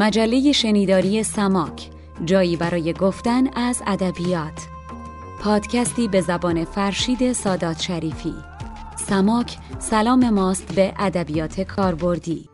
مجله شنیداری سماک جایی برای گفتن از ادبیات. پادکستی به زبان فرشید سادات شریفی. سماک سلام ماست به ادبیات کاربردی.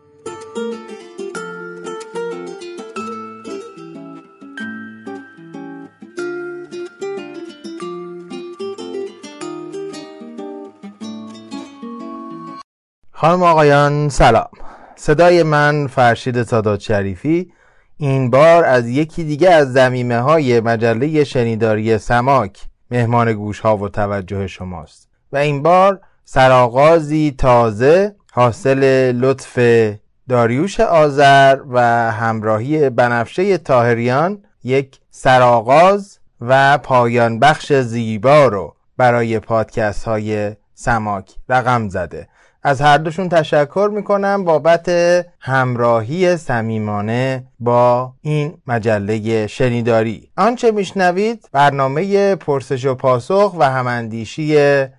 خانم آقایان سلام. صدای من فرشید سادات شریفی این بار از یکی دیگه از زمیمه های مجله شنیداری سماک مهمان گوش ها و توجه شماست. و این بار سرآغازی تازه حاصل لطف داریوش آذر و همراهی بنفشه تاهریان یک سرآغاز و پایان بخش زیبا رو برای پادکست های سماک رقم زده. از هر دوشون تشکر می‌کنم بابت همراهی صمیمانه با این مجله شنیداری. آنچه میشنوید برنامه پرسش و پاسخ و هماندیشی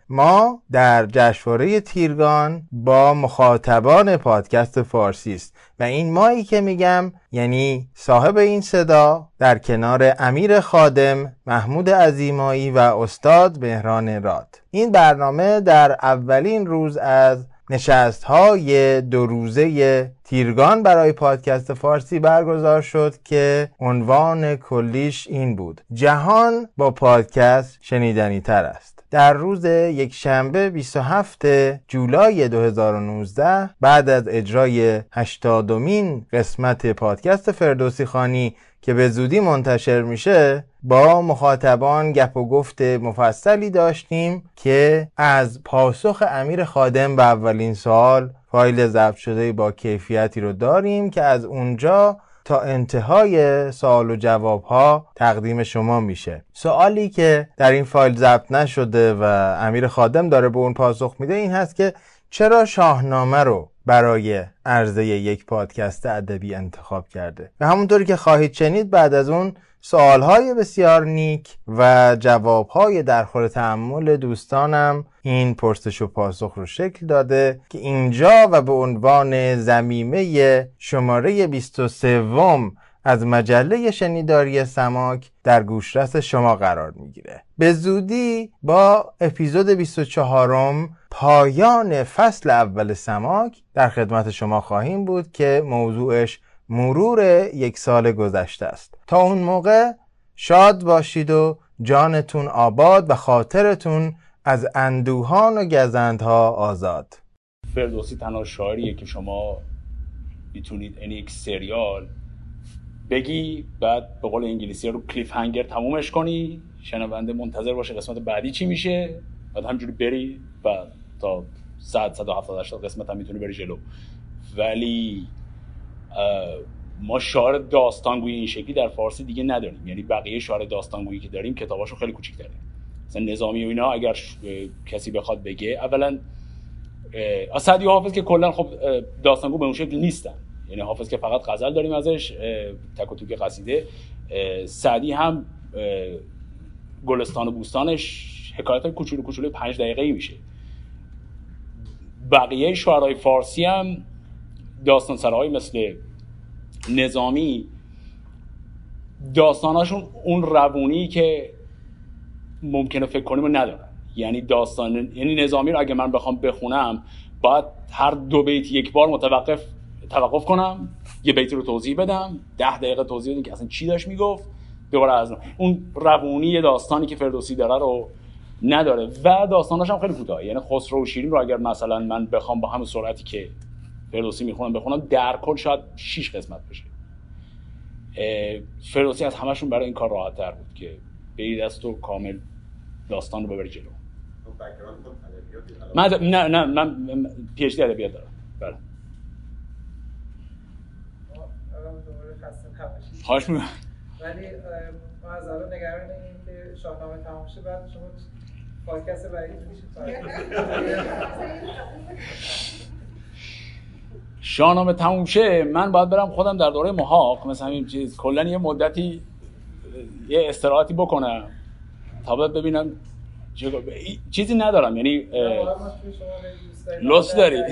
ما در جشنواره تیرگان با مخاطبان پادکست فارسی است. و این مایی که میگم یعنی صاحب این صدا در کنار امیر خادم محمود عزیمایی و استاد مهران راد. این برنامه در اولین روز از نشست های دو روزه تیرگان برای پادکست فارسی برگزار شد که عنوان کلیش این بود. جهان با پادکست شنیدنی تر است. در روز یک شنبه 27 جولای 2019 بعد از اجرای 80 قسمت پادکست فردوسی خانی که به زودی منتشر میشه با مخاطبان گپ و گفت مفصلی داشتیم که از پاسخ امیر خادم به اولین سال فایل ضبط شده با کیفیتی رو داریم که از اونجا تا انتهای سوال و جواب ها تقدیم شما میشه. سوالی که در این فایل ضبط نشده و امیر خادم داره به اون پاسخ میده این هست که چرا شاهنامه رو برای عرضه یک پادکست ادبی انتخاب کرده. و همونطوری که خواهید شنید بعد از اون سوالهای بسیار نیک و جوابهای در خور تحمل دوستانم این پرسش و پاسخ رو شکل داده که اینجا و به عنوان زمیمه شماره 23 از مجله شنیداری سماک در گوشرس شما قرار می‌گیره. به زودی با اپیزود 24 پایان فصل اول سماک در خدمت شما خواهیم بود که موضوعش مرور یک سال گذشته است. تا اون موقع شاد باشید و جانتون آباد و خاطرتون از اندوهان و گزندها آزاد. فردوسی تنها شاعریه که شما می‌تونید این یک سریال بگی بعد به قول انگلیسی رو کلیف هنگر تمومش کنی شنونده منتظر باشه قسمت بعدی چی میشه بعد همجوری بری و تا 100 170 80 قسمت هم می‌تونی بری جلو. ولی ما شعار داستانگویی این شکلی در فارسی دیگه نداریم. یعنی بقیه شعار داستانگویی که داریم کتاباشو خیلی کوچیک‌تره مثلا نظامی و اینا اگر کسی بخواد بگه اولا اسدی حافظ که کلا خب داستانگو به اون شکل نیستن. یعنی حافظ که فقط غزل داریم ازش تک و توک قصیده. سعدی هم گلستان و بوستانش حکایت های کوچولو کوچولو پنج دقیقه ای میشه. بقیه شعرهای فارسی هم داستان سرهای مثل نظامی داستاناشون اون روونی که ممکنه فکر کنیم رو ندارن. یعنی داستان یعنی نظامی رو اگه من بخوام بخونم باید هر دو بیت یک بار متوقف توقف کنم یه بیتی رو توضیح بدم ده دقیقه توضیح بدم که اصلا چی داشت می‌گفت دوباره از اون روونی داستانی که فردوسی داره رو نداره و داستاناش هم خیلی کوتاه یعنی خسرو و شیرین رو اگر مثلا من بخوام با همون سرعتی که فردوسی می‌خونم بخونم در کل شاید 6 قسمت بشه. فردوسی از همشون برای این کار راحت تر بود که برید دست تو کامل داستان رو ببری جلو. من نه نه من پی اچ دی ادبیات دارم. بله. خواهش ولی ما از الان نگران این که شاهنامه تمام شه بعد شما پادکست بعدی شاهنامه تموم شه من باید برم خودم در دوره محاق مثلا این چیز. کلا یه مدتی یه استراحتی بکنم تا ببینم چیزی ندارم. یعنی لطف داری.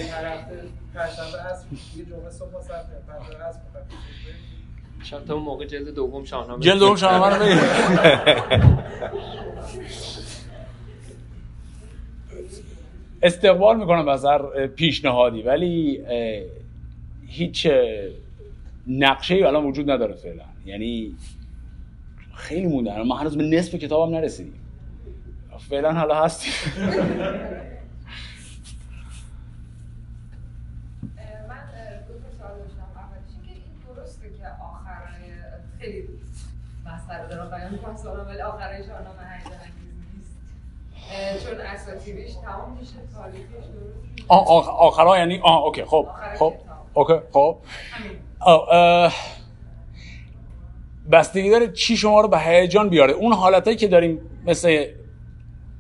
شاید تا اون موقع جلد دوم شاهنامه جلد دوم شاهنامه رو استقبال می‌کنم از هر پیشنهادی ولی هیچ نقشه ای الان وجود نداره فعلا. یعنی خیلی مونده ما هنوز به نصف کتابم نرسیدیم. فعلا حالا هستیم خیلی مسخره دارم بیان می‌کنم سوالم ولی آخرای شاهنامه هیجان انگیز چون اساطیریش تمام میشه تاریخش درست آخرها یعنی آه okay خب خب okay خب. بستگی داره چی شما رو به هیجان بیاره. اون حالتایی که داریم مثل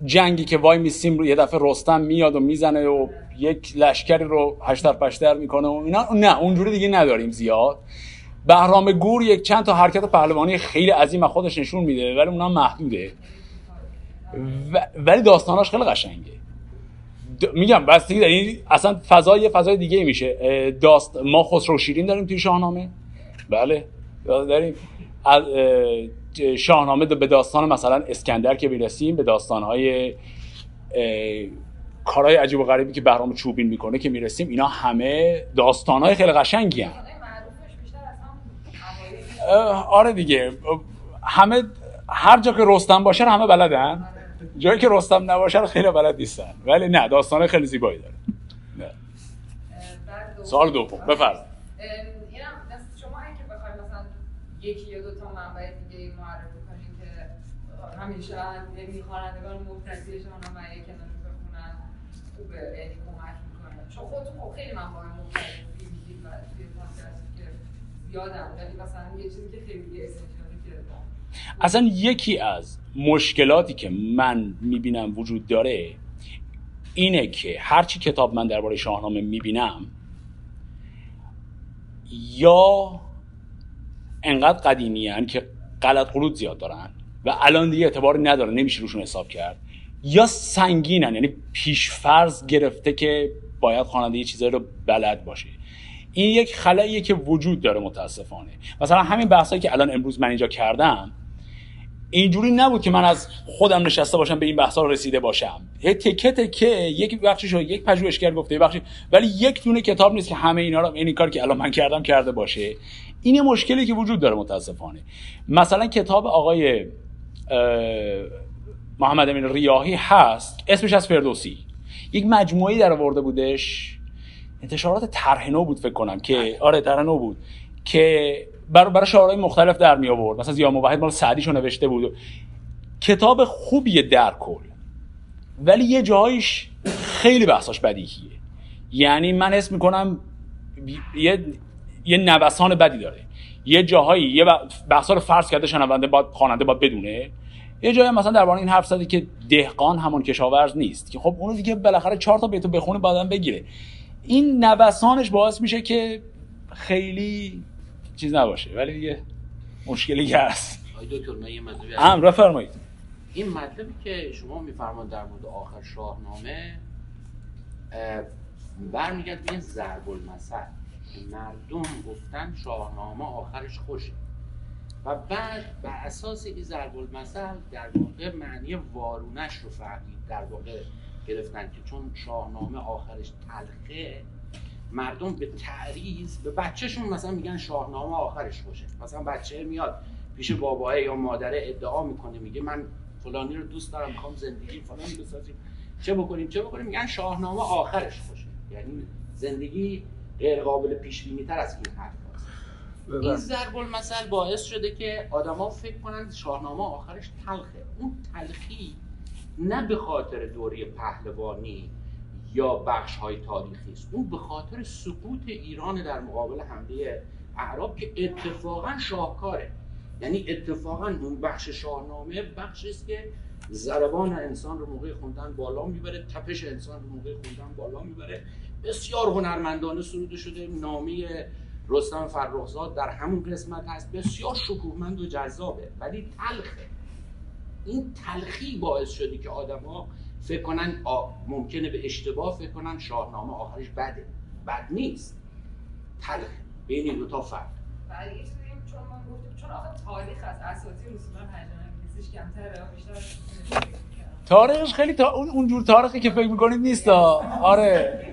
جنگی که وای میسیم یه دفعه رستم میاد و می‌زنه و یک لشکری رو اشتر پشتر می‌کنه و اینا نه اونجوری دیگه نداریم زیاد. بهرام گور یک چند تا حرکت پهلوانی خیلی عظیم از خودش نشون میده ولی اونها محدوده. ولی داستاناش خیلی قشنگه. میگم بستگی داره این اصلا فضای فضای دیگه میشه. داست ما خسرو شیرین داریم توی شاهنامه. بله. داریم. شاهنامه به داستان مثلا اسکندر که می‌رسیم به داستانهای کارهای عجیب و غریبی که بهرام چوبین می‌کنه که می‌رسیم. اینا همه داستانهای خیلی قشنگی هم. آره دیگه. همه هر جا که رستم باشه همه بلدن. جایی که رستم نباشه خیلی بلد نیستن. ولی نه داستان خیلی زیبایی داره. سال دوم بفرمایید. شما اگه بخواید مثلا یکی یا دو تا منبع دیگه معرفی کنید که همیشه یعنی خوانندگان مبتدی شاهنامه کنار بخونن خوبه یعنی کمک می‌کنه. چون خودتون خب خیلی منبع مختلفی اصلا یکی از مشکلاتی که من می‌بینم وجود داره اینه که هرچی کتاب من درباره شاهنامه می‌بینم یا انقدر قدیمی هن که غلط قلود زیاد دارن و الان دیگه اعتبار نداره نمیشه روشون حساب کرد یا سنگینن یعنی پیشفرض گرفته که باید خواننده یه چیزایی رو بلد باشه. این یک خلاییه که وجود داره متاسفانه. مثلا همین بحثایی که الان امروز من اینجا کردم اینجوری نبود که من از خودم نشسته باشم به این بحثا رسیده باشم. یه تکه که یک بخشش یک پژوهشگر گفته بخشی ولی یک دونه کتاب نیست که همه اینا رو این کار که الان من کردم کرده باشه. این مشکلی که وجود داره متاسفانه. مثلا کتاب آقای محمد امین ریاهی هست اسمش از فردوسی. یک مجموعی در آورده بودش. انتشارات طرح بود فکر کنم که آره طرح بود که برای برای شعرهای مختلف در می آورد مثلا زیاد موحد مال سعدیشو نوشته بود. کتاب خوبیه در کل ولی یه جایش خیلی بحثاش بدیهیه. یعنی من اسم می‌کنم یه یه نوسان بدی داره. یه جاهایی یه بحثا رو فرض کرده شنونده باید خواننده باید بدونه. یه جایی مثلا درباره این حرف زده که دهقان همون کشاورز نیست. که خب اونو دیگه بالاخره چهار تا بیتو بخونه بعدم بگیره. این نوسانش باعث میشه که خیلی چیز نباشه ولی دیگه مشکلی هست. دکتر من یه مطلبی هم فرمایید این مطلبی که شما میفرمان در مورد آخر شاهنامه برمیگرد به این ضرب المثل مردم گفتن شاهنامه آخرش خوشه. و بعد بر اساس این ضرب المثل در واقع معنی وارونش رو فهمید در واقع گرفتن که چون شاهنامه آخرش تلخه مردم به تعریض به بچهشون مثلا میگن شاهنامه آخرش باشه. مثلا بچه میاد پیش باباه یا مادره ادعا می‌کنه میگه من فلانی رو دوست دارم می‌خوام زندگی فلانی بسازیم. چه بکنیم؟ چه بکنیم؟ میگن شاهنامه آخرش باشه. یعنی زندگی غیر قابل پیش بینی تر از این حرف این ضرب المثل باعث شده که آدما فکر کنن شاهنامه آخرش تلخه. اون تلخی نه به خاطر دوره پهلوانی یا بخش های تاریخی است اون به خاطر سقوط ایران در مقابل حمله اعراب که اتفاقا شاهکاره. یعنی اتفاقا اون بخش شاهنامه بخشی است که ضربان انسان رو موقع خوندن بالا می‌بره تپش انسان رو موقع خوندن بالا می‌بره. بسیار هنرمندانه سروده شده. نامه رستم فرخزاد در همون قسمت هست. بسیار شکوهمند و جذابه ولی تلخه. این تلخی باعث شده که آدما فکر کنن ممکنه به اشتباه فکر کنن شاهنامه آخرش بده. بد نیست. تلخ. بین دو تا فرق. چون شما گفتید چون آخه تاریخ از اصولا هیجان انگیزش کمتره بیشتر تاریخش خیلی تا... اون اونجور تاریخی که فکر می‌کنید نیست آره.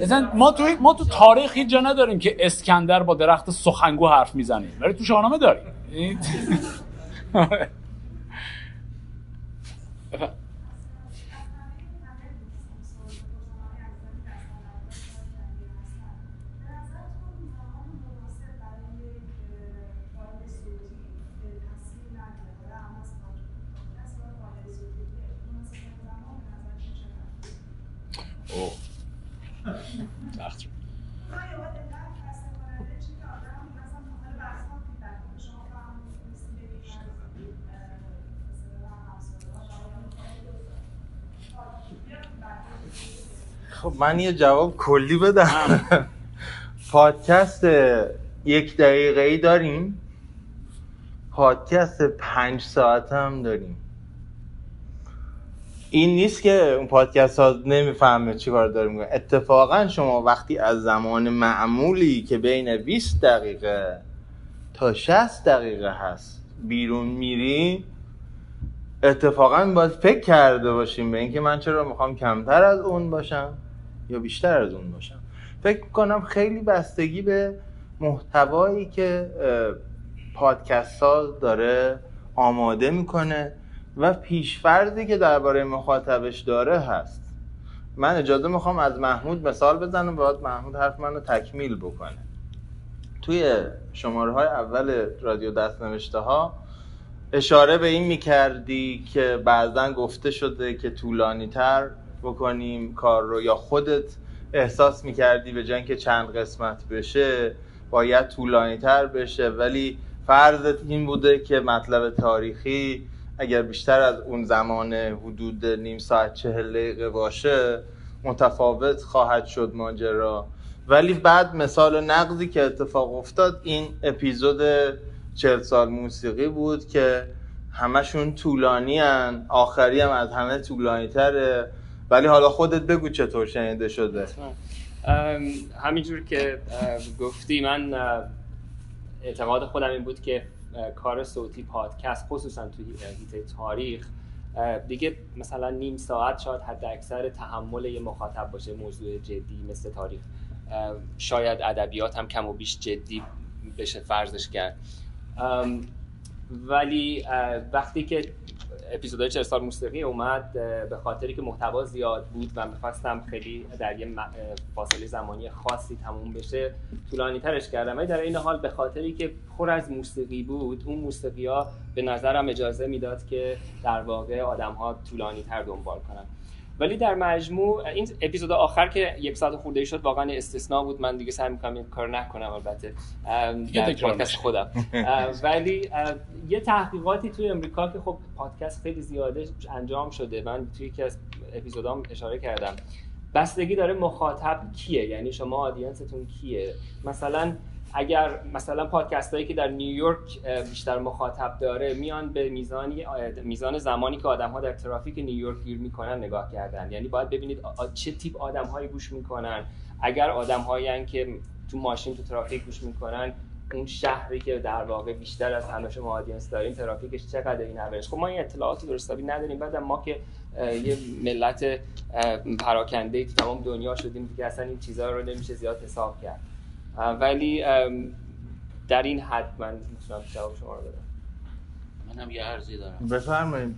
مثلا ما تو ما تو تاریخ هیچ جا نداریم که اسکندر با درخت سخنگو حرف می‌زنیم ولی تو شاهنامه داریم. آره. من یه جواب کلی بدم. پادکست یک دقیقه ای داریم. پادکست پنج ساعت هم داریم. این نیست که اون پادکست ها نمی‌فهمه چی کار داریم. اتفاقا شما وقتی از زمان معمولی که بین 20 دقیقه تا 60 دقیقه هست بیرون میری اتفاقا باید فکر کرده باشیم به اینکه من چرا می‌خوام کمتر از اون باشم. یا بیشتر از اون باشم. فکر کنم خیلی بستگی به محتوایی که پادکست ساز داره آماده می‌کنه و پیشفرزی که درباره مخاطبش داره هست. من اجازه می‌خوام از محمود مثال بزنم باید محمود حرف منو تکمیل بکنه. توی شماره های اول رادیو دست نوشته ها اشاره به این می‌کردی که بعضا گفته شده که طولانی تر بکنیم کار رو یا خودت احساس می‌کردی به جنگ که چند قسمت بشه باید طولانی تر بشه. ولی فرضت این بوده که مطلب تاریخی اگر بیشتر از اون زمان حدود نیم ساعت چهل دقیقه باشه متفاوت خواهد شد ماجرا. ولی بعد مثال نقضی که اتفاق افتاد این اپیزود چهل سال موسیقی بود که همشون طولانی هن. آخری هم از همه طولانی تره ولی حالا خودت بگو چطور شنیده شده. همینجور که گفتی من اعتقاد خودم این بود که کار صوتی پادکست خصوصا توی هیته تاریخ دیگه مثلا نیم ساعت شاید حد اکثر تحمل یه مخاطب باشه موضوع جدی مثل تاریخ. شاید ادبیات هم کم و بیش جدی بشه فرضش کرد. ولی وقتی که اپیزودهای چهر سال موسیقی اومد به خاطری که محتوا زیاد بود و می‌خواستم خیلی در یه فاصله زمانی خاصی تموم بشه طولانی ترش کردم. ولی در این حال به خاطری که پر از موسیقی بود اون موسیقی ها به نظرم اجازه می‌داد که در واقع آدم ها طولانی تر دنبال کنن. ولی در مجموع این اپیزود آخر که یک ساعت خورده شد واقعا استثنا بود. من دیگه سعی می‌کنم این کار نکنم البته. در پادکست خودم. ولی یه تحقیقاتی توی امریکا که خب پادکست خیلی زیاده انجام شده. من توی یکی از اپیزودام اشاره کردم. بستگی داره مخاطب کیه؟ یعنی شما آدینستون کیه؟ مثلا اگر مثلا پادکست هایی که در نیویورک بیشتر مخاطب داره میان به میزانی میزان زمانی که آدم ها در ترافیک نیویورک گیر می‌کنن نگاه کردن. یعنی باید ببینید چه تیپ آدم هایی گوش می‌کنن. اگر آدم هایی که تو ماشین تو ترافیک گوش می‌کنن اون شهری که در واقع بیشتر از همه شما آدینس دارین ترافیکش چقدر این اورش خب ما این اطلاعات درستابی نداریم. بعد ما که یه ملت پراکنده تو تمام دنیا شدیم که اصلا این چیزها رو نمیشه زیاد حساب کرد. ولی در این حد من می‌تونم جواب شما رو بدم. منم یه عرضی دارم. بفرمایید.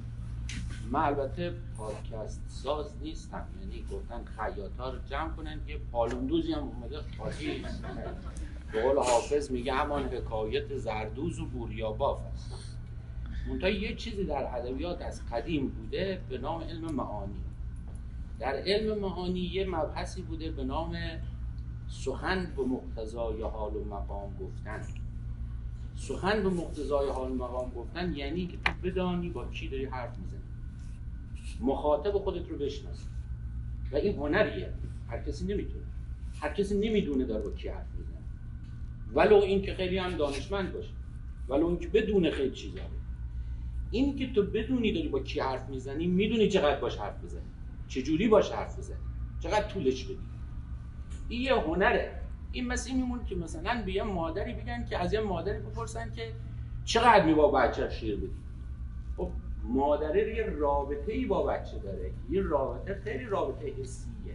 من البته پادکست ساز نیستم. یعنی گفتن خیاطا رو جمع کنن که پالوندوزی هم اومده خاطی به قول حافظ میگه همان حکایت زردوز و بوریاباف است. منتها یه چیزی در ادبیات از قدیم بوده به نام علم معانی. در علم معانی یه مبحثی بوده به نام سخن به مقتضای حال و مقام گفتن. سخن به مقتضای حال و مقام گفتن یعنی که تو بدانی با کی داری حرف می‌زنی. مخاطب خودت رو بشناسی و این هنریه. هر کسی نمی‌تونه. هر کسی نمی‌دونه داره با کی حرف می‌زنه. ولو این که خیلی هم دانشمند باشه. ولو این که بدون خیلی چیزا. این که تو بدونی داری با کی حرف می‌زنی می‌دونی چقدر باش حرف بزنی. چجوری باش حرف بزنی. چقدر طولش بدی. این یه هنره. این مثل این میمونه که مثلا به یه مادری بگن که از یه مادری بپرسن که چقدر می با بچه شیر بدی؟ خب مادره یه رابطه ای با بچه داره. یه رابطه خیلی رابطه حسیه.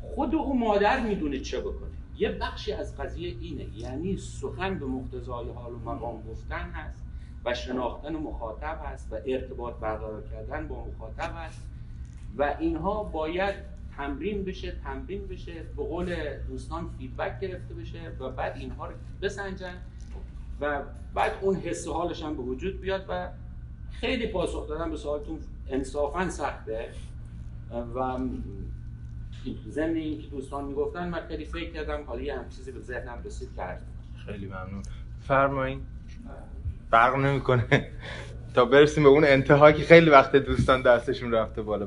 خود او مادر می‌دونه چه بکنه. یه بخشی از قضیه اینه. یعنی سخن به مقتضای حال و مقام گفتن هست و شناختن مخاطب هست و ارتباط برقرار کردن با مخاطب هست و اینها باید تمرین بشه تمرین بشه به قول دوستان فیدبک گرفته بشه و بعد اینها رو بسنجن و بعد اون حس حالش هم به وجود بیاد و خیلی پاسخ دادن به سوالتون انصافا سخته. و ضمن این که دوستان می‌گفتن من خیلی فکر کردم حالا یه هم چیزی به ذهنم رسید کرد. خیلی ممنون. فرمایین. فرق نمی‌کنه. تا برسیم به اون انتها که خیلی وقت دوستان دستشون رفته بالا.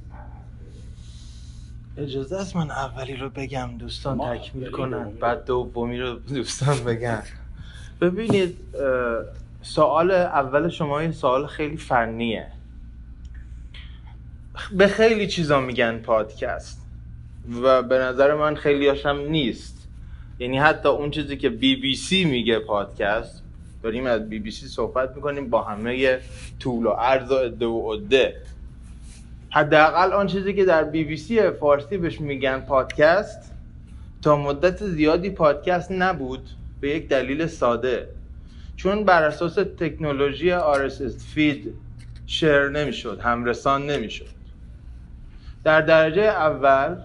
اجازه است من اولی رو بگم دوستان تکمیل کنن. بعد دومی رو دوستان بگن. ببینید سوال اول شما یه سوال خیلی فنیه. به خیلی چیزا میگن پادکست و به نظر من خیلی هاشم نیست. یعنی حتی اون چیزی که بی بی سی میگه پادکست داریم از بی بی سی صحبت می‌کنیم با همه طول و عرض و عده و عده. حداقل آن چیزی که در بی بی سی فارسی بهش میگن پادکست تا مدت زیادی پادکست نبود به یک دلیل ساده. چون بر اساس تکنولوژی RSS feed share نمی‌شد همرسان نمی‌شد. در درجه اول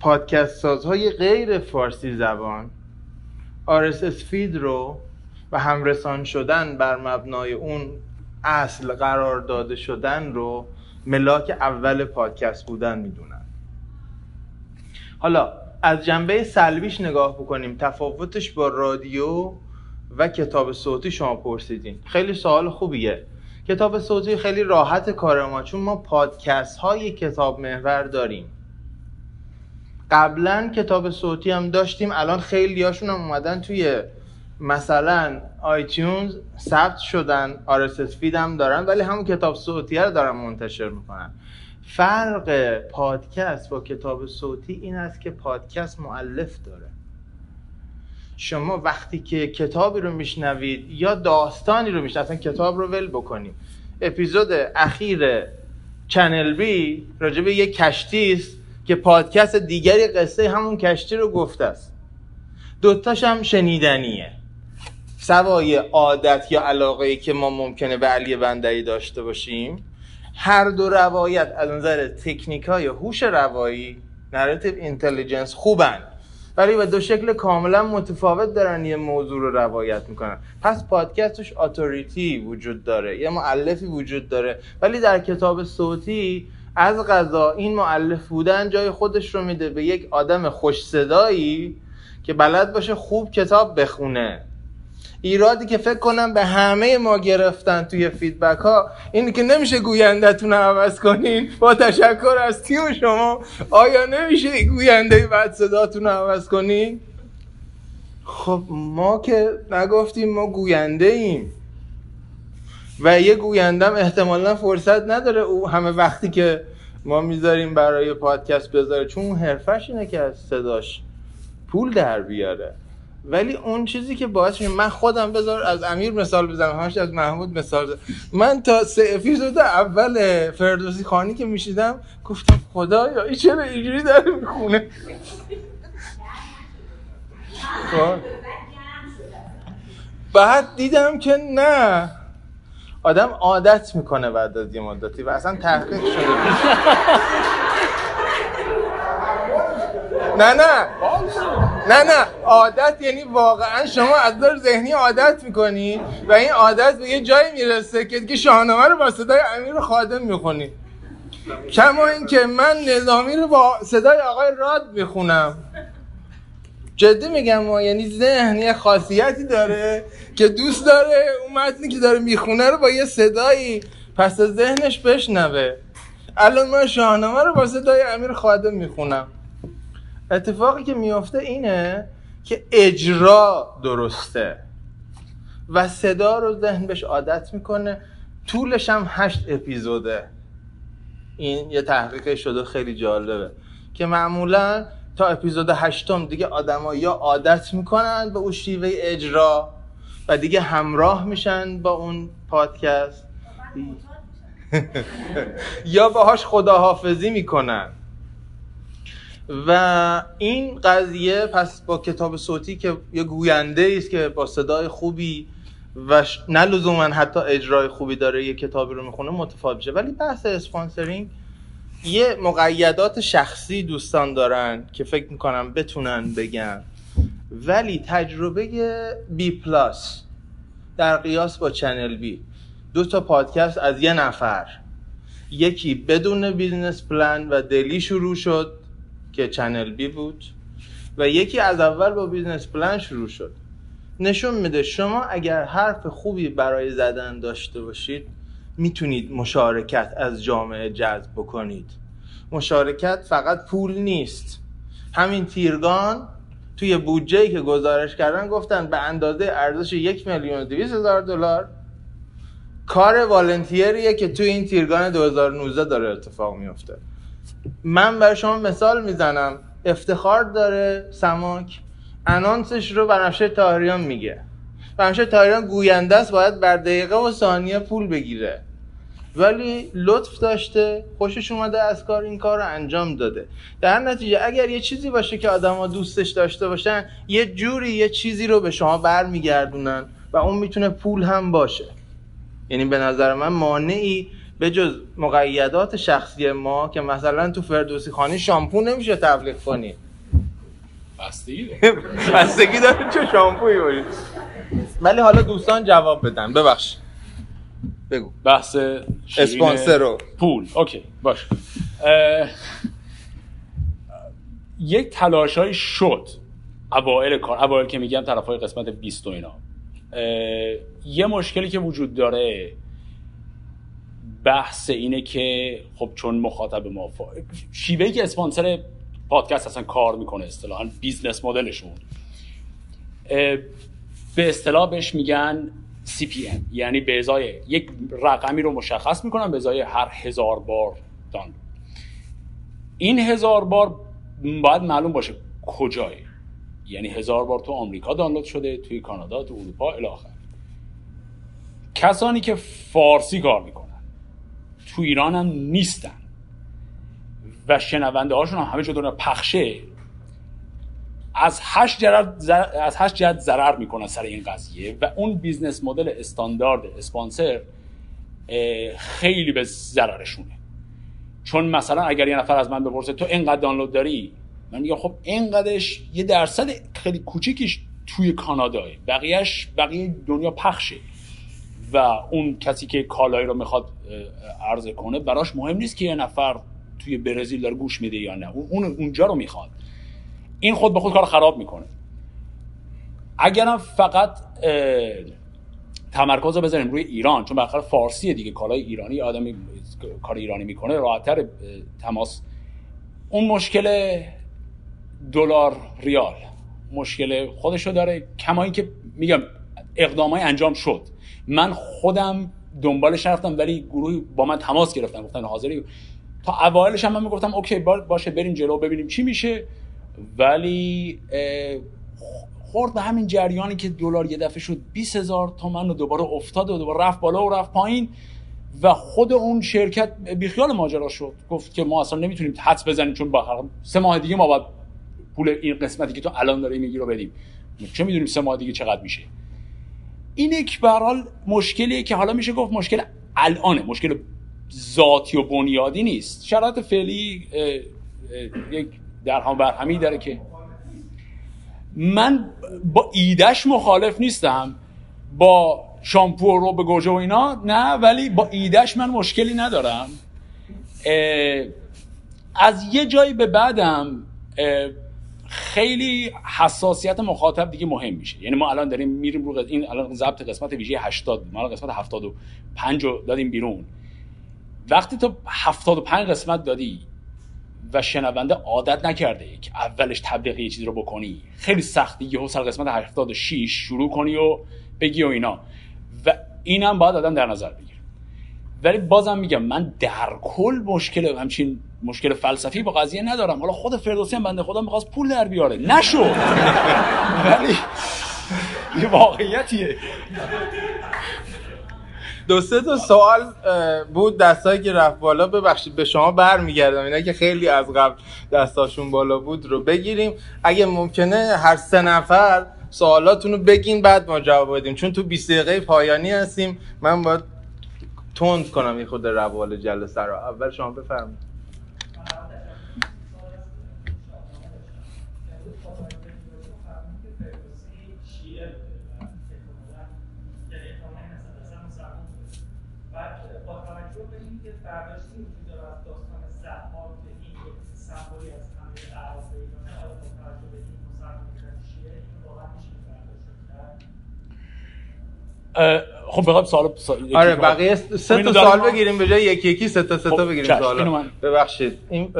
پادکست سازهای غیر فارسی زبان RSS feed رو و همرسان شدن بر مبنای اون اصل قرار داده شدن رو ملاک اول پادکست بودن می‌دونن. حالا از جنبه سلبیش نگاه بکنیم. تفاوتش با رادیو و کتاب صوتی شما پرسیدین. خیلی سوال خوبیه. کتاب صوتی خیلی راحت کار ما چون ما پادکست های کتاب محور داریم. قبلا کتاب صوتی هم داشتیم الان خیلی هاشون هم اومدن توی مثلا آیتیونز ثبت شدن RSS feed هم دارن ولی همون کتاب صوتی رو دارن منتشر می‌کنن. فرق پادکست با کتاب صوتی این است که پادکست مؤلف داره. شما وقتی که کتابی رو میشنوید یا داستانی رو میشنوید اصلا کتاب رو ول بکنیم اپیزود اخیر چنل بی راجع به یک کشتی است که پادکست دیگری قصه همون کشتی رو گفته است. دوتاش هم شنیدنیه. سوای عادت یا علاقه ای که ما ممکنه به علی بندری داشته باشیم هر دو روایت از نظر تکنیک های هوش روایی narrative intelligence خوبن. ولی به دو شکل کاملا متفاوت دارن یه موضوع رو روایت می‌کنن. پس پادکستش authority وجود داره یه مؤلفی وجود داره. ولی در کتاب صوتی از قضا این مؤلف بودن جای خودش رو میده به یک آدم خوش صدایی که بلد باشه خوب کتاب بخونه. ایرادی که فکر کنم به همه ما گرفتن توی فیدبک ها اینی که نمیشه گویندهتون رو عوض کنین. با تشکر از تیم شما. آیا نمیشه گوینده بعد صداتون رو عوض کنین؟ خب ما که نگفتیم ما گوینده ایم. و یه گویندم احتمالا فرصت نداره. او همه وقتی که ما می‌ذاریم برای پادکست بذاره. چون حرفش اینه که از صداش پول در بیاره. ولی اون چیزی که باعث میشه من خودم بذار از امیر مثال بزنم همش از محمود مثال بزنم. من تا سه اپیزود اول فردوسی خانی که میشیدم گفتم خدایا این چرا اینجوری داره می‌خونه؟ خب. بعد دیدم که نه. آدم عادت می‌کنه بعد از یه مدتی و اصلا تحقیق شده. نه نه. نه نه. عادت یعنی واقعا شما از دار ذهنی عادت می‌کنی و این عادت به یه جایی می‌رسه که دیگه شاهنامه رو با صدای امیر خادم می‌خونی. کما اینکه من نظامی رو با صدای آقای راد می‌خونم. جدی میگم ما یعنی ذهن یه خاصیتی داره که دوست داره اون متنی که داره می‌خونه رو با یه صدایی پس ذهنش بشنوه. الان من شاهنامه رو با صدای امیر خادم می‌خونم. اتفاقی که میافته اینه که اجرا درسته و صدا رو ذهن بهش عادت می‌کنه. طولش هم هشت اپیزوده. این یه تحقیق شده خیلی جالبه که معمولا تا اپیزود هشتم دیگه آدما یا عادت می‌کنن به اون شیوه اجرا و دیگه همراه میشن با اون پادکست. یا باهاش خداحافظی می‌کنن. و این قضیه پس با کتاب صوتی که یه گوینده است که با صدای خوبی و نه لزوما حتی اجرای خوبی داره یه کتابی رو می‌خونه متفاوت میشه. ولی بحث sponsoring یه مقیدات شخصی دوستان دارن که فکر می‌کنم بتونن بگن. ولی تجربه بی پلاس در قیاس با چنل بی دو تا پادکست از یه نفر. یکی بدون business plan و دلی شروع شد. که چنل بی بود و یکی از اول با business plan شروع شد. نشون میده شما اگر حرف خوبی برای زدن داشته باشید می‌تونید مشارکت از جامعه جذب بکنید. مشارکت فقط پول نیست. همین تیرگان توی بودجه که گزارش کردن گفتن به اندازه ارزش یک میلیون دویست هزار دلار کار والنتیریه که توی این تیرگان 2019 داره اتفاق میفته. من برای شما مثال می‌زنم. افتخار داره سماک. انانسش رو بنفشه تاهریان میگه. بنفشه تاهریان گوینده است باید بر دقیقه و ثانیه پول بگیره. ولی لطف داشته خوشش اومده از کار این کار رو انجام داده. در نتیجه اگر یه چیزی باشه که آدما دوستش داشته باشن یه جوری یه چیزی رو به شما برمیگردونن و اون می‌تونه پول هم باشه. یعنی به نظر من مانعی به جز مقیدات شخصی ما که مثلا تو فردوسی خانی شامپو نمیشه تبلیغ کنی. بستگی بستگی داره چه شامپویی باشه ولی حالا دوستان جواب بدن. ببخش. بگو. بحث اسپانسر رو. پول. okay باش یک تلاشایی شد. اوائل کار اوائل که میگم طرف های قسمت 20 و اینا. یه مشکلی که وجود داره بحث اینه که خب چون مخاطب ما فا... شیوهی که اسپانسر پادکست اصلا کار می‌کنه اصطلاحا business model شون به اصطلاح بهش میگن CPM یعنی به ازای یک رقمی رو مشخص می‌کنن به ازای هر هزار بار دانلود این هزار بار باید معلوم باشه کجای. یعنی هزار بار تو آمریکا دانلود شده توی کانادا تو اروپا الی کسانی که فارسی کار می‌کنن. تو ایران هم نیستن. و شنونده هاشون هم همه جا پخشه. از هشت جهت از هشت جهت ضرر می‌کنن سر این قضیه. و اون business model استاندارد اسپانسر خیلی به ضررشونه. چون مثلا اگر یه نفر از من بپرسه تو اینقدر دانلود داری؟ من میگم خب اینقدرش یه درصد خیلی کوچیکیش توی کاناداه. بقیهش بقیه دنیا پخشه. و اون کسی که کالایی رو می‌خواد عرضه کنه براش مهم نیست که یه نفر توی برزیل داره گوش میده یا نه. اون اونجا رو می‌خواد. این خود به خود کار خراب می‌کنه. اگرم فقط تمرکز رو بذاریم روی ایران چون بالاخره فارسی دیگه کالای ایرانی آدمی کار ایرانی می‌کنه راحتتر تماس. اون مشکل دلار ریال مشکل خودشو داره. کما که میگم اقدامای انجام شد. من خودم دنبالش رفتم ولی گروهی با من تماس گرفتن گفتن حاضری. تا اوایلش هم من می‌گفتم اوکی باشه بریم جلو ببینیم چی میشه. ولی خورد به همین جریانی که دلار یه دفعه شد 20 هزار تومن و دوباره افتاد و دوباره رفت بالا و رفت پایین. و خود اون شرکت بیخیال ماجرا شد. گفت که ما اصلا نمی‌تونیم حدس بزنیم چون با سه ماه دیگه ما باید پول این قسمتی که تو الان داری میگی رو بدیم. چه می‌دونیم سه ماه دیگه چقدر میشه؟ این یک برحال مشکلیه که حالا میشه گفت مشکل الانه. مشکل ذاتی و بنیادی نیست. شرایط فعلی یک در هم بر همی داره که من با ایدهش مخالف نیستم. با شامپو رو به گوجه و اینا نه ولی با ایدهش من مشکلی ندارم. از یه جایی به بعدم خیلی حساسیت مخاطب دیگه مهم میشه. یعنی ما الان داریم میریم رو این الان ضبط قسمت ویژه 80 ما الان قسمت 75 رو دادیم بیرون. وقتی تو 75 قسمت دادی و شنونده عادت نکرده که اولش تبلیغ یه چیزی رو بکنی خیلی سختی یهو سر قسمت 86 شروع کنی و بگی و اینا. و اینم باید آدم در نظر بگیر ولی بازم میگم من در کل مشکل همچین مشکل فلسفی با قضیه ندارم. حالا خود فردوسی هم بنده خدا می‌خواست پول در بیاره. نشو ولی یه واقعیتیه. دو سه تا سوال بود دستایی که رفت بالا. ببخشید به شما برمیگردم. اینا که خیلی از قبل دستاشون بالا بود رو بگیریم. اگه ممکنه هر سه نفر سوالاتون رو بگین بعد ما جواب بدیم. چون تو 20 دقیقه پایانی هستیم. من باید تند کنم این خود روال جلسه رو. اول شما بفرمایید. خب بخوام سوال آره بقیه سه تا سوال بگیریم به جای یکی یکی سه تا سه تا خب، بگیریم سوال ببخشید. این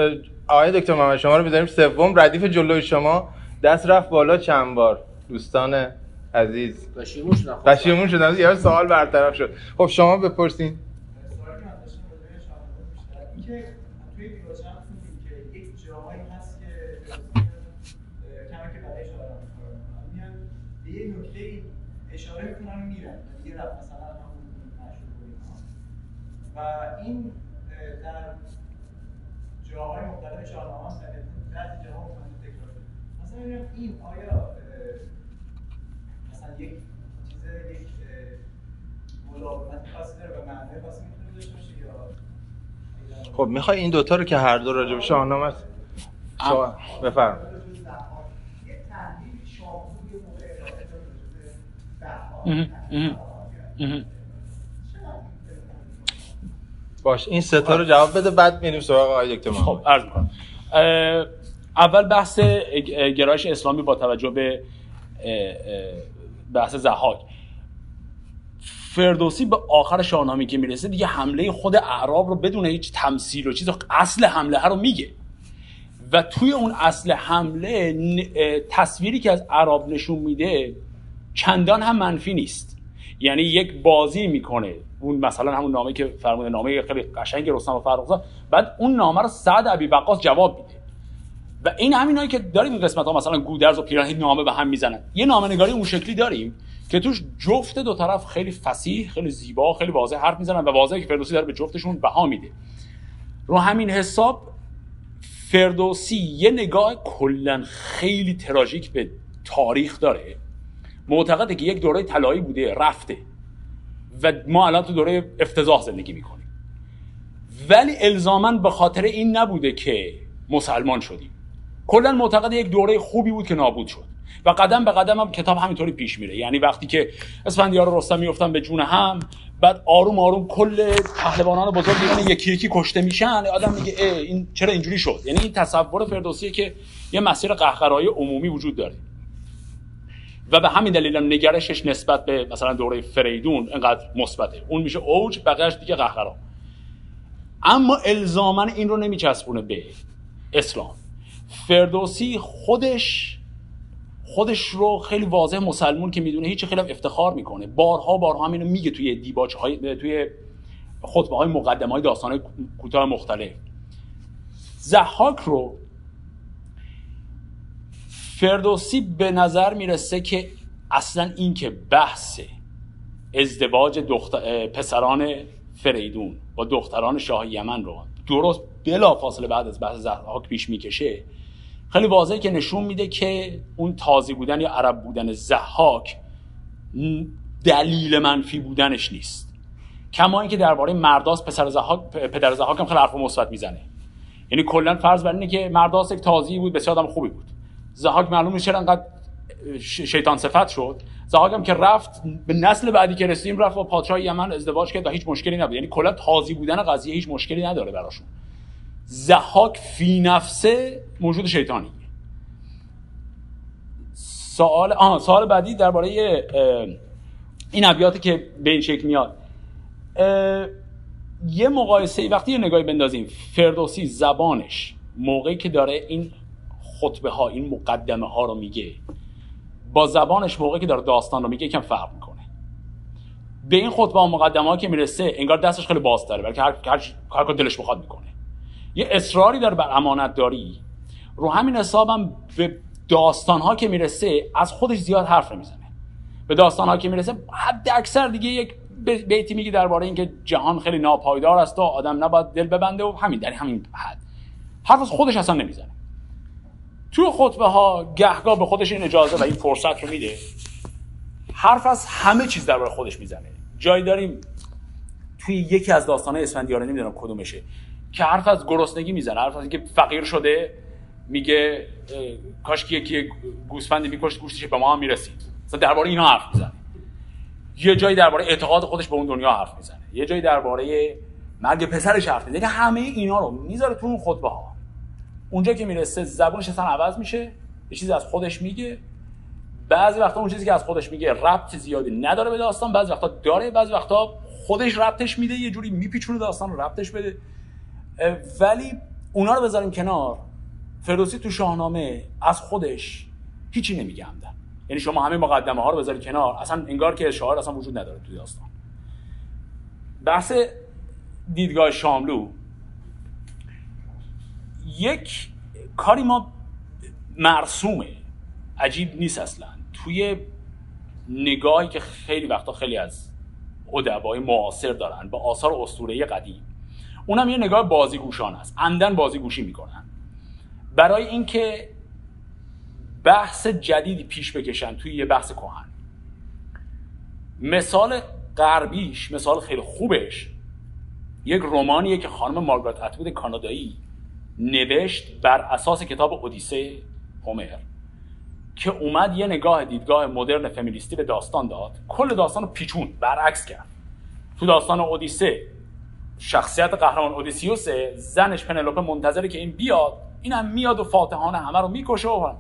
آقای دکتر محمد شما رو بذاریم سوم ردیف جلوی شما. دست رفت بالا چند بار؟ دوستان عزیز. شدم پشیمون شدم یه سوال برطرف شد. خب شما بپرسین. و این در جاهای مختلف شاهنامه هم بعضی جاها مختلف تکرار مثلا این آیا مثلا یک چیز یک ملاقات خاصی داره و معنی خاصی می‌تونه داشته باشه یا خب می‌خوای این دوتا رو که هر دو راجع به شاهنامه است. بفرمایید. باش این ستا رو جواب بده بعد میریم سراغ آقای دکتر خب عرض می‌کنم. اول بحث گرایش اسلامی با توجه به بحث زحاک. فردوسی به آخر شاهنامه که می‌رسه دیگه حمله خود اعراب رو بدون هیچ تمثیل و چیز اصل حمله رو میگه. و توی اون اصل حمله تصویری که از عرب نشون میده چندان هم منفی نیست. یعنی یک بازی می‌کنه. اون مثلا همون نامه که فرموده نامه خیلی قشنگ رستم و فرخزاد. بعد اون نامه رو سعد ابی وقاص جواب میده. و این همینایی که داریم این قسمت ها مثلا گودرز و پیران نامه به هم می‌زنن. یه نامه نگاری اون شکلی داریم که توش جفت دو طرف خیلی فسیح خیلی زیبا خیلی واضح حرف می‌زنن و واضحه که فردوسی داره به جفتشون بها میده. رو همین حساب فردوسی یه نگاه کلا خیلی تراژیک به تاریخ داره. معتقده که یک دوره طلایی بوده رفته. و ما الان تو دوره افتضاح زندگی می‌کنیم. ولی الزاما به خاطر این نبوده که مسلمان شدیم. کلا معتقد یک دوره خوبی بود که نابود شد. و قدم به قدم هم کتاب همینطوری پیش میره. یعنی وقتی که اسفندیار رستم میفتن به جون هم بعد آروم آروم کل پهلوانان بزرگ یکی یکی کشته میشن. آدم میگه این چرا اینجوری شد؟ یعنی این تصور فردوسیه که یه مسیر قهقرایی عمومی وجود داره. و به همین دلیل هم نگرشش نسبت به مثلا دوره فریدون اینقدر مثبته. اون میشه اوج بقیهش دیگه قهقرا. اما الزاما این رو نمیچسبونه به اسلام. فردوسی خودش خودش رو خیلی واضح مسلمون که می‌دونه هیچ خیلی افتخار می‌کنه. بارها بارها همینو میگه توی دیباچ های توی خطبه های مقدمه های داستان کوتاه مختلف. زحاک رو فردوسی به نظر می‌رسه که اصلا این که بحث ازدواج دختر... پسران فریدون با دختران شاه یمن رو درست بلا فاصله بعد از بحث زحاک پیش می‌کشه خیلی واضحه که نشون میده که اون تازی بودن یا عرب بودن زحاک دلیل منفی بودنش نیست. کما اینکه درباره مرداس پسر زحاک پدر زحاک هم خیلی حرف مثبت می‌زنه. یعنی کلا فرض بر اینه که مرداس یک تازی بود بسیار آدم خوبی بود. زهاک معلوم چرا انقدر شیطان صفت شد. زهاک هم که رفت به نسل بعدی که رسیدیم رفت با پادشاه یمن ازدواج کرد و هیچ مشکلی نبود. یعنی کلا تازی بودن قضیه هیچ مشکلی نداره براشون. زهاک فی نفسه موجود شیطانی. سوال آها سوال بعدی درباره این ابیاتی که به این شکل میاد. یه مقایسه وقتی یه نگاهی بندازیم فردوسی زبانش موقعی که داره این خطبه ها این مقدمه ها رو میگه. با زبانش موقعی که داره داستان رو میگه یکم فرق می‌کنه. به این خطبه ها مقدمه ها که می‌رسه انگار دستش خیلی باز داره بلکه هر هر کار دلش بخواد می‌کنه. یه اصراری داره بر امانت داری رو همین حسابم به داستان ها که می‌رسه از خودش زیاد حرف نمی‌زنه. به داستان ها که می‌رسه حد اکثر دیگه یک بیتی میگه درباره اینکه جهان خیلی ناپایدار است و آدم نباید دل ببنده و همین در همین حد. حرف از خودش اصلا نمی‌زنه. توی خطبه ها گهگاه به خودش این اجازه و این فرصت رو میده. حرف از همه چیز درباره خودش می‌زنه. جایی داریم توی یکی از داستانه اسفندیار نمی‌دونم کدومشه که حرف از گرسنگی می‌زنه. حرف از اینکه فقیر شده میگه کاش که یکی گوسفندی میکشت گوشتش به ما هم می‌رسید. مثلا درباره اینا حرف می‌زنه. یه جایی درباره اعتقاد خودش به اون دنیا حرف می‌زنه. یه جایی درباره مرگ پسرش حرف می‌زنه. همه اینا رو می‌ذاره تو اون خطبه ها اونجا که می‌رسه زبونش اصلا عوض میشه یه چیزی از خودش میگه. بعضی وقتا اون چیزی که از خودش میگه ربط زیادی نداره به داستان بعضی وقتا داره بعضی وقتا خودش ربطش میده یه جوری میپیچونه داستان رو ربطش بده. ولی اونا رو بذاریم کنار. فردوسی تو شاهنامه از خودش هیچی نمیگه همدن یعنی شما همه مقدمه ها رو بذارید کنار. اصلا انگار که شاعر اصلا وجود نداره توی داستان. بحث دیدگاه شاملو. یک کاری ما مرسومه. عجیب نیست اصلا. توی نگاهی که خیلی وقتا خیلی از ادبای معاصر دارن با آثار اسطوره قدیم اونم یه نگاه بازیگوشان است عمدن بازیگوشی می‌کنن. برای اینکه بحث جدیدی پیش بکشن توی یه بحث کهن. مثال غربیش مثال خیلی خوبش یک رومانیه که خانم مارگارت اتوود کانادایی نوشت بر اساس کتاب اودیسه هومر که اومد یه نگاه دیدگاه مدرن فمینیستی به داستان داد. کل داستان رو پیچون برعکس کرد. تو داستان اودیسه شخصیت قهرمان اودیسیوس زنش پنلوپه منتظره که این بیاد اینم میاد و فاتحانه همه رو می‌کشه و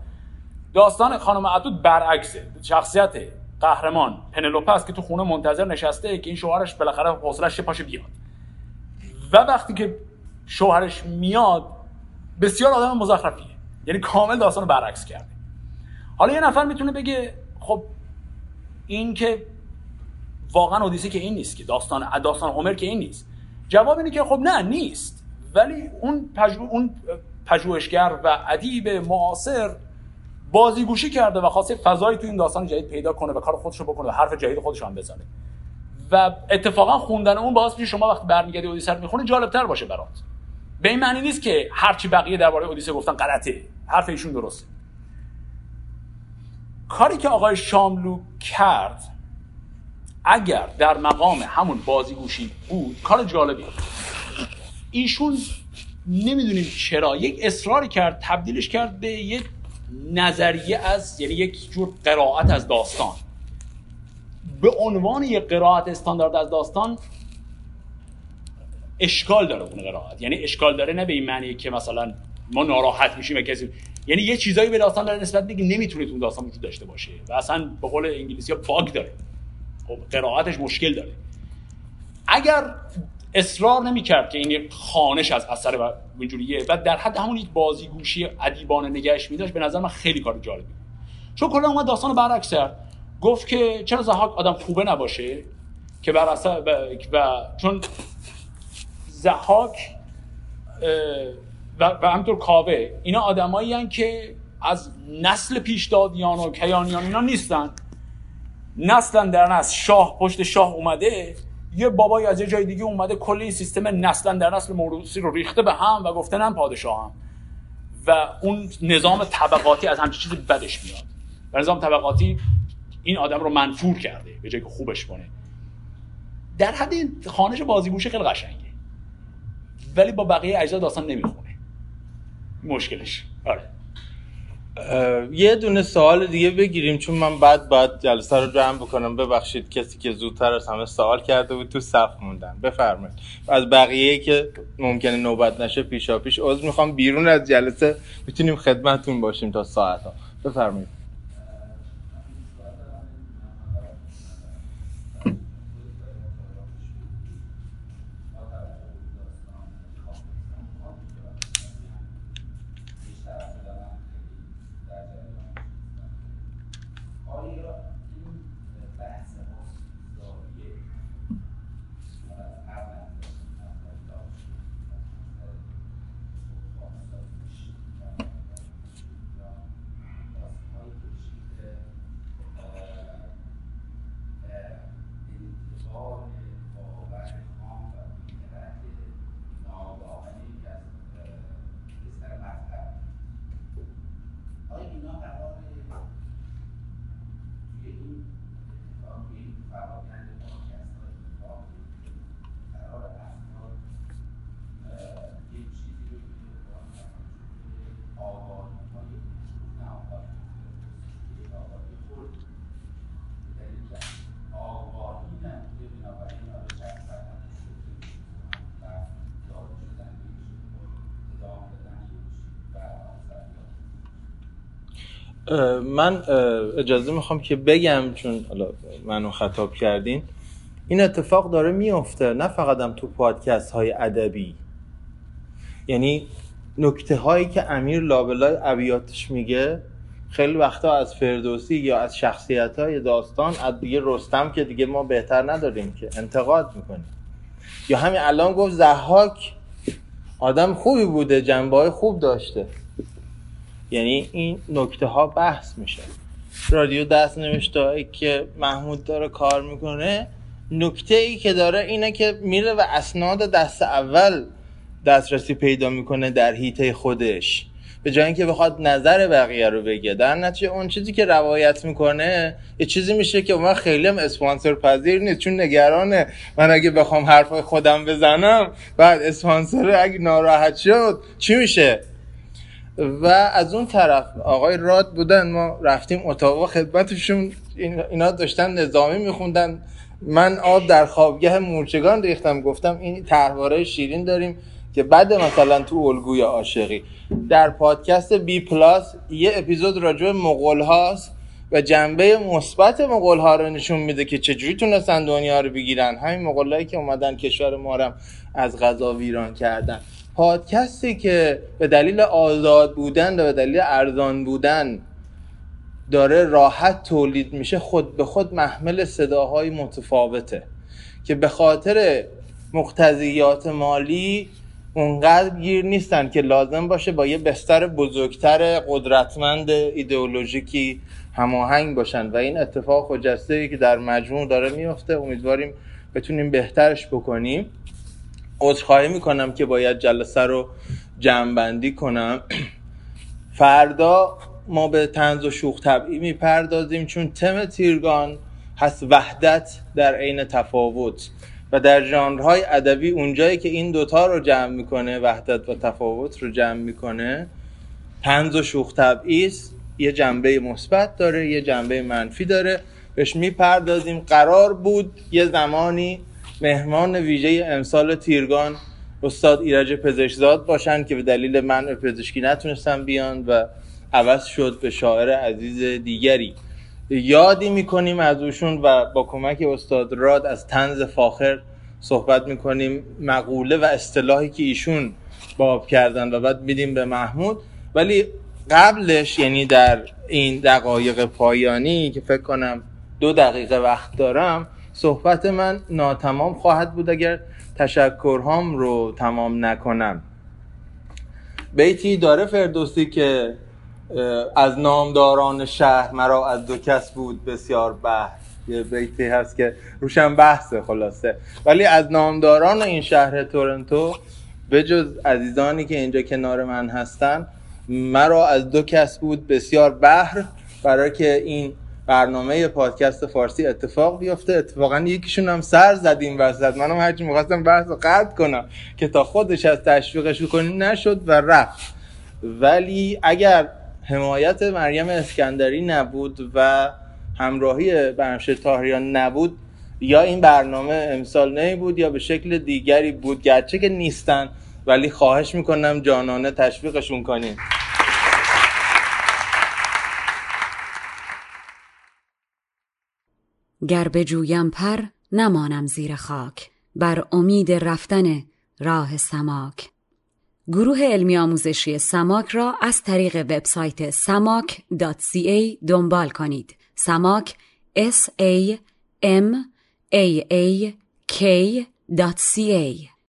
داستان خانم عدود برعکسه. شخصیت قهرمان پنلوپه است که تو خونه منتظر نشسته که این شوهرش بالاخره حوصلش پاشه بیاد. و وقتی که شوهرش میاد بسیار آدم مزخرفیه. یعنی کامل داستان رو برعکس کرده. حالا یه نفر می‌تونه بگه خب این که واقعا اودیسه که این نیست که داستان داستان هومر که این نیست. جواب اینه که خب نه نیست. ولی اون. اون پژوهشگر و ادیب معاصر بازیگوشی کرده و خواسته فضایی تو این داستان جدید پیدا کنه و کار خودش رو بکنه و حرف جدید خودش هم بزنه. و اتفاقا خوندن اون باعث میشه شما وقتی برمیگردی اودیسه رو می‌خونی جالبتر باشه برات. به این معنی نیست که هرچی بقیه درباره اودیسه گفتن غلطه. حرف ایشون درسته. کاری که آقای شاملو کرد اگر در مقام همون بازیگوشی بود کار جالبی ایشون نمی‌دونیم چرا یک اصراری کرد تبدیلش کرد به یک نظریه از یعنی یک جور قرائت از داستان. به عنوان یک قرائت استاندارد از داستان اشکال داره اون قرائت. یعنی اشکال داره نه به این معنی که مثلا ما ناراحت میشیم کسی یعنی یه چیزایی به داستان داره نسبت میگه نمی‌تونه اون داستان وجود داشته باشه. و اصلا به قول انگلیسی ها باگ داره. خب قرائتش مشکل داره. اگر اصرار نمی‌کرد که این خانش از اثر و اینجوریه و در حد همون یک بازیگوشی ادیبانه نگهش میداشت به نظر من خیلی کار جالبی چون کلا اومد داستان برعکس کرد. گفت که چرا زهاک آدم خوبه نباشه؟ که بر اثر و چون زهاک و, و همطور کاوه. اینا آدمایی که از نسل پیشدادیان و کیانیان اینا نیستن. نسلا در نسل. شاه پشت شاه اومده. یه بابای از یه جای دیگه اومده کلی سیستم نسلا در نسل موروثی رو ریخته به هم و گفته من پادشاهم و اون نظام طبقاتی از همچین چیزی بدش میاد. و نظام طبقاتی این آدم رو منفور کرده به جایی که خوبش کنه. در حد خانش بازیگوشه خیلی قشنگه. ولی با بقیه اجزا داستان نمی‌خونه. مشکلش. آره. یه دونه سوال دیگه بگیریم چون من بعد باید جلسه رو جمع بکنم. ببخشید کسی که زودتر از همه سوال کرده بود تو صف موندن. بفرمایید. از بقیه که ممکنه نوبت نشه پیشا پیش عذر می‌خوام. بیرون از جلسه می‌تونیم خدمتتون باشیم تا ساعت ها بفرمایید. من اجازه می‌خوام که بگم چون منو خطاب کردین. این اتفاق داره میفته نه فقط هم تو پادکست های ادبی. یعنی نکته هایی که امیر لابلای ابیاتش میگه خیلی وقتا از فردوسی یا از شخصیت های داستان از دیگه رستم که دیگه ما بهتر نداریم که انتقاد می‌کنیم. یا همین الان گفت زحاک آدم خوبی بوده جنبه های خوب داشته. یعنی این نکته ها بحث میشه. رادیو دست نوشته که محمود داره کار می‌کنه نکته ای که داره اینه که میره و اسناد دست اول دسترسی پیدا می‌کنه در هیته خودش. به جای اینکه بخواد نظر بقیه رو بگه. در نتیجه اون چیزی که روایت می‌کنه یه چیزی میشه که من خیلی هم اسپانسر پذیر نیست. چون نگرانه. من اگه بخوام حرفای خودم بزنم بعد اسپانسر اگه ناراحت شد چی میشه؟ و از اون طرف آقای راد بودن ما رفتیم اتاق خدمتشون اینا داشتن نظامی میخوندن. من آب در خوابگاه مورچگان ریختم گفتم این تحواره شیرین داریم که بعد مثلا تو الگوی عاشقی. در پادکست بی پلاس یه اپیزود راجع مغول هاست و جنبه مثبت مغول ها رو نشون میده که چجوری تونستن دنیا رو بگیرن. همین مغولایی که اومدن کشور ما رو از غذا ویران کردن. پادکستی که به دلیل آزاد بودن و به دلیل ارزان بودن داره راحت تولید میشه خود به خود محمل صداهای متفاوته که به خاطر مقتضیات مالی اونقدر گیر نیستن که لازم باشه با یه بستر بزرگتر قدرتمند ایدئولوژیکی هماهنگ باشن. و این اتفاق خجسته که در مجموع داره میفته امیدواریم بتونیم بهترش بکنیم. عذرخواهی می‌کنم که باید جلسه رو جمعبندی کنم. فردا ما به تنز و شوخ طبعی می‌پردازیم چون تم تیرگان هست وحدت در عین تفاوت و در ژانرهای ادبی اونجایی که این دوتا رو جمع می‌کنه وحدت و تفاوت رو جمع می‌کنه تنز و شوخ طبعی یه جنبه مثبت داره یه جنبه منفی داره. بهش می‌پردازیم. قرار بود یه زمانی مهمان ویژه امسال تیرگان استاد ایرج پزشکزاد باشن که به دلیل منع پزشکی نتونستن بیان و عوض شد به شاعر عزیز دیگری. یادی می‌کنیم از اوشون و با کمک استاد راد از تنز فاخر صحبت می‌کنیم مقوله و اصطلاحی که ایشون باب کردن و بعد میدیم به محمود. ولی قبلش یعنی در این دقایق پایانی که فکر کنم دو دقیقه وقت دارم صحبت من ناتمام خواهد بود اگر تشکرهام رو تمام نکنم. بیتی داره فردوسی که از نامداران شهر مرا از دو کس بود بسیار بحث. یه بیتی هست که روشن بحثه خلاصه. ولی از نامداران این شهر تورنتو به جز عزیزانی که اینجا کنار من هستن مرا از دو کس بود بسیار بحر برای که این برنامه پادکست فارسی اتفاق بیفته. اتفاقا یکیشون هم سر زد این وسط منم هرچی می‌خواستم بحث رو قطع کنم که تا خودش از تشویقش کنی نشد و رفت. ولی اگر حمایت مریم اسکندری نبود و همراهی بنفشه تاهریان نبود یا این برنامه امسال نمی بود یا به شکل دیگری بود گرچه که نیستن ولی خواهش می‌کنم جانانه تشویقشون کنیم گر بجویم پر نمانم زیر خاک. بر امید رفتن راه سماک. گروه علمی آموزشی سماک را از طریق وبسایت samak.ca دنبال کنید. سماک s a m a a k.ca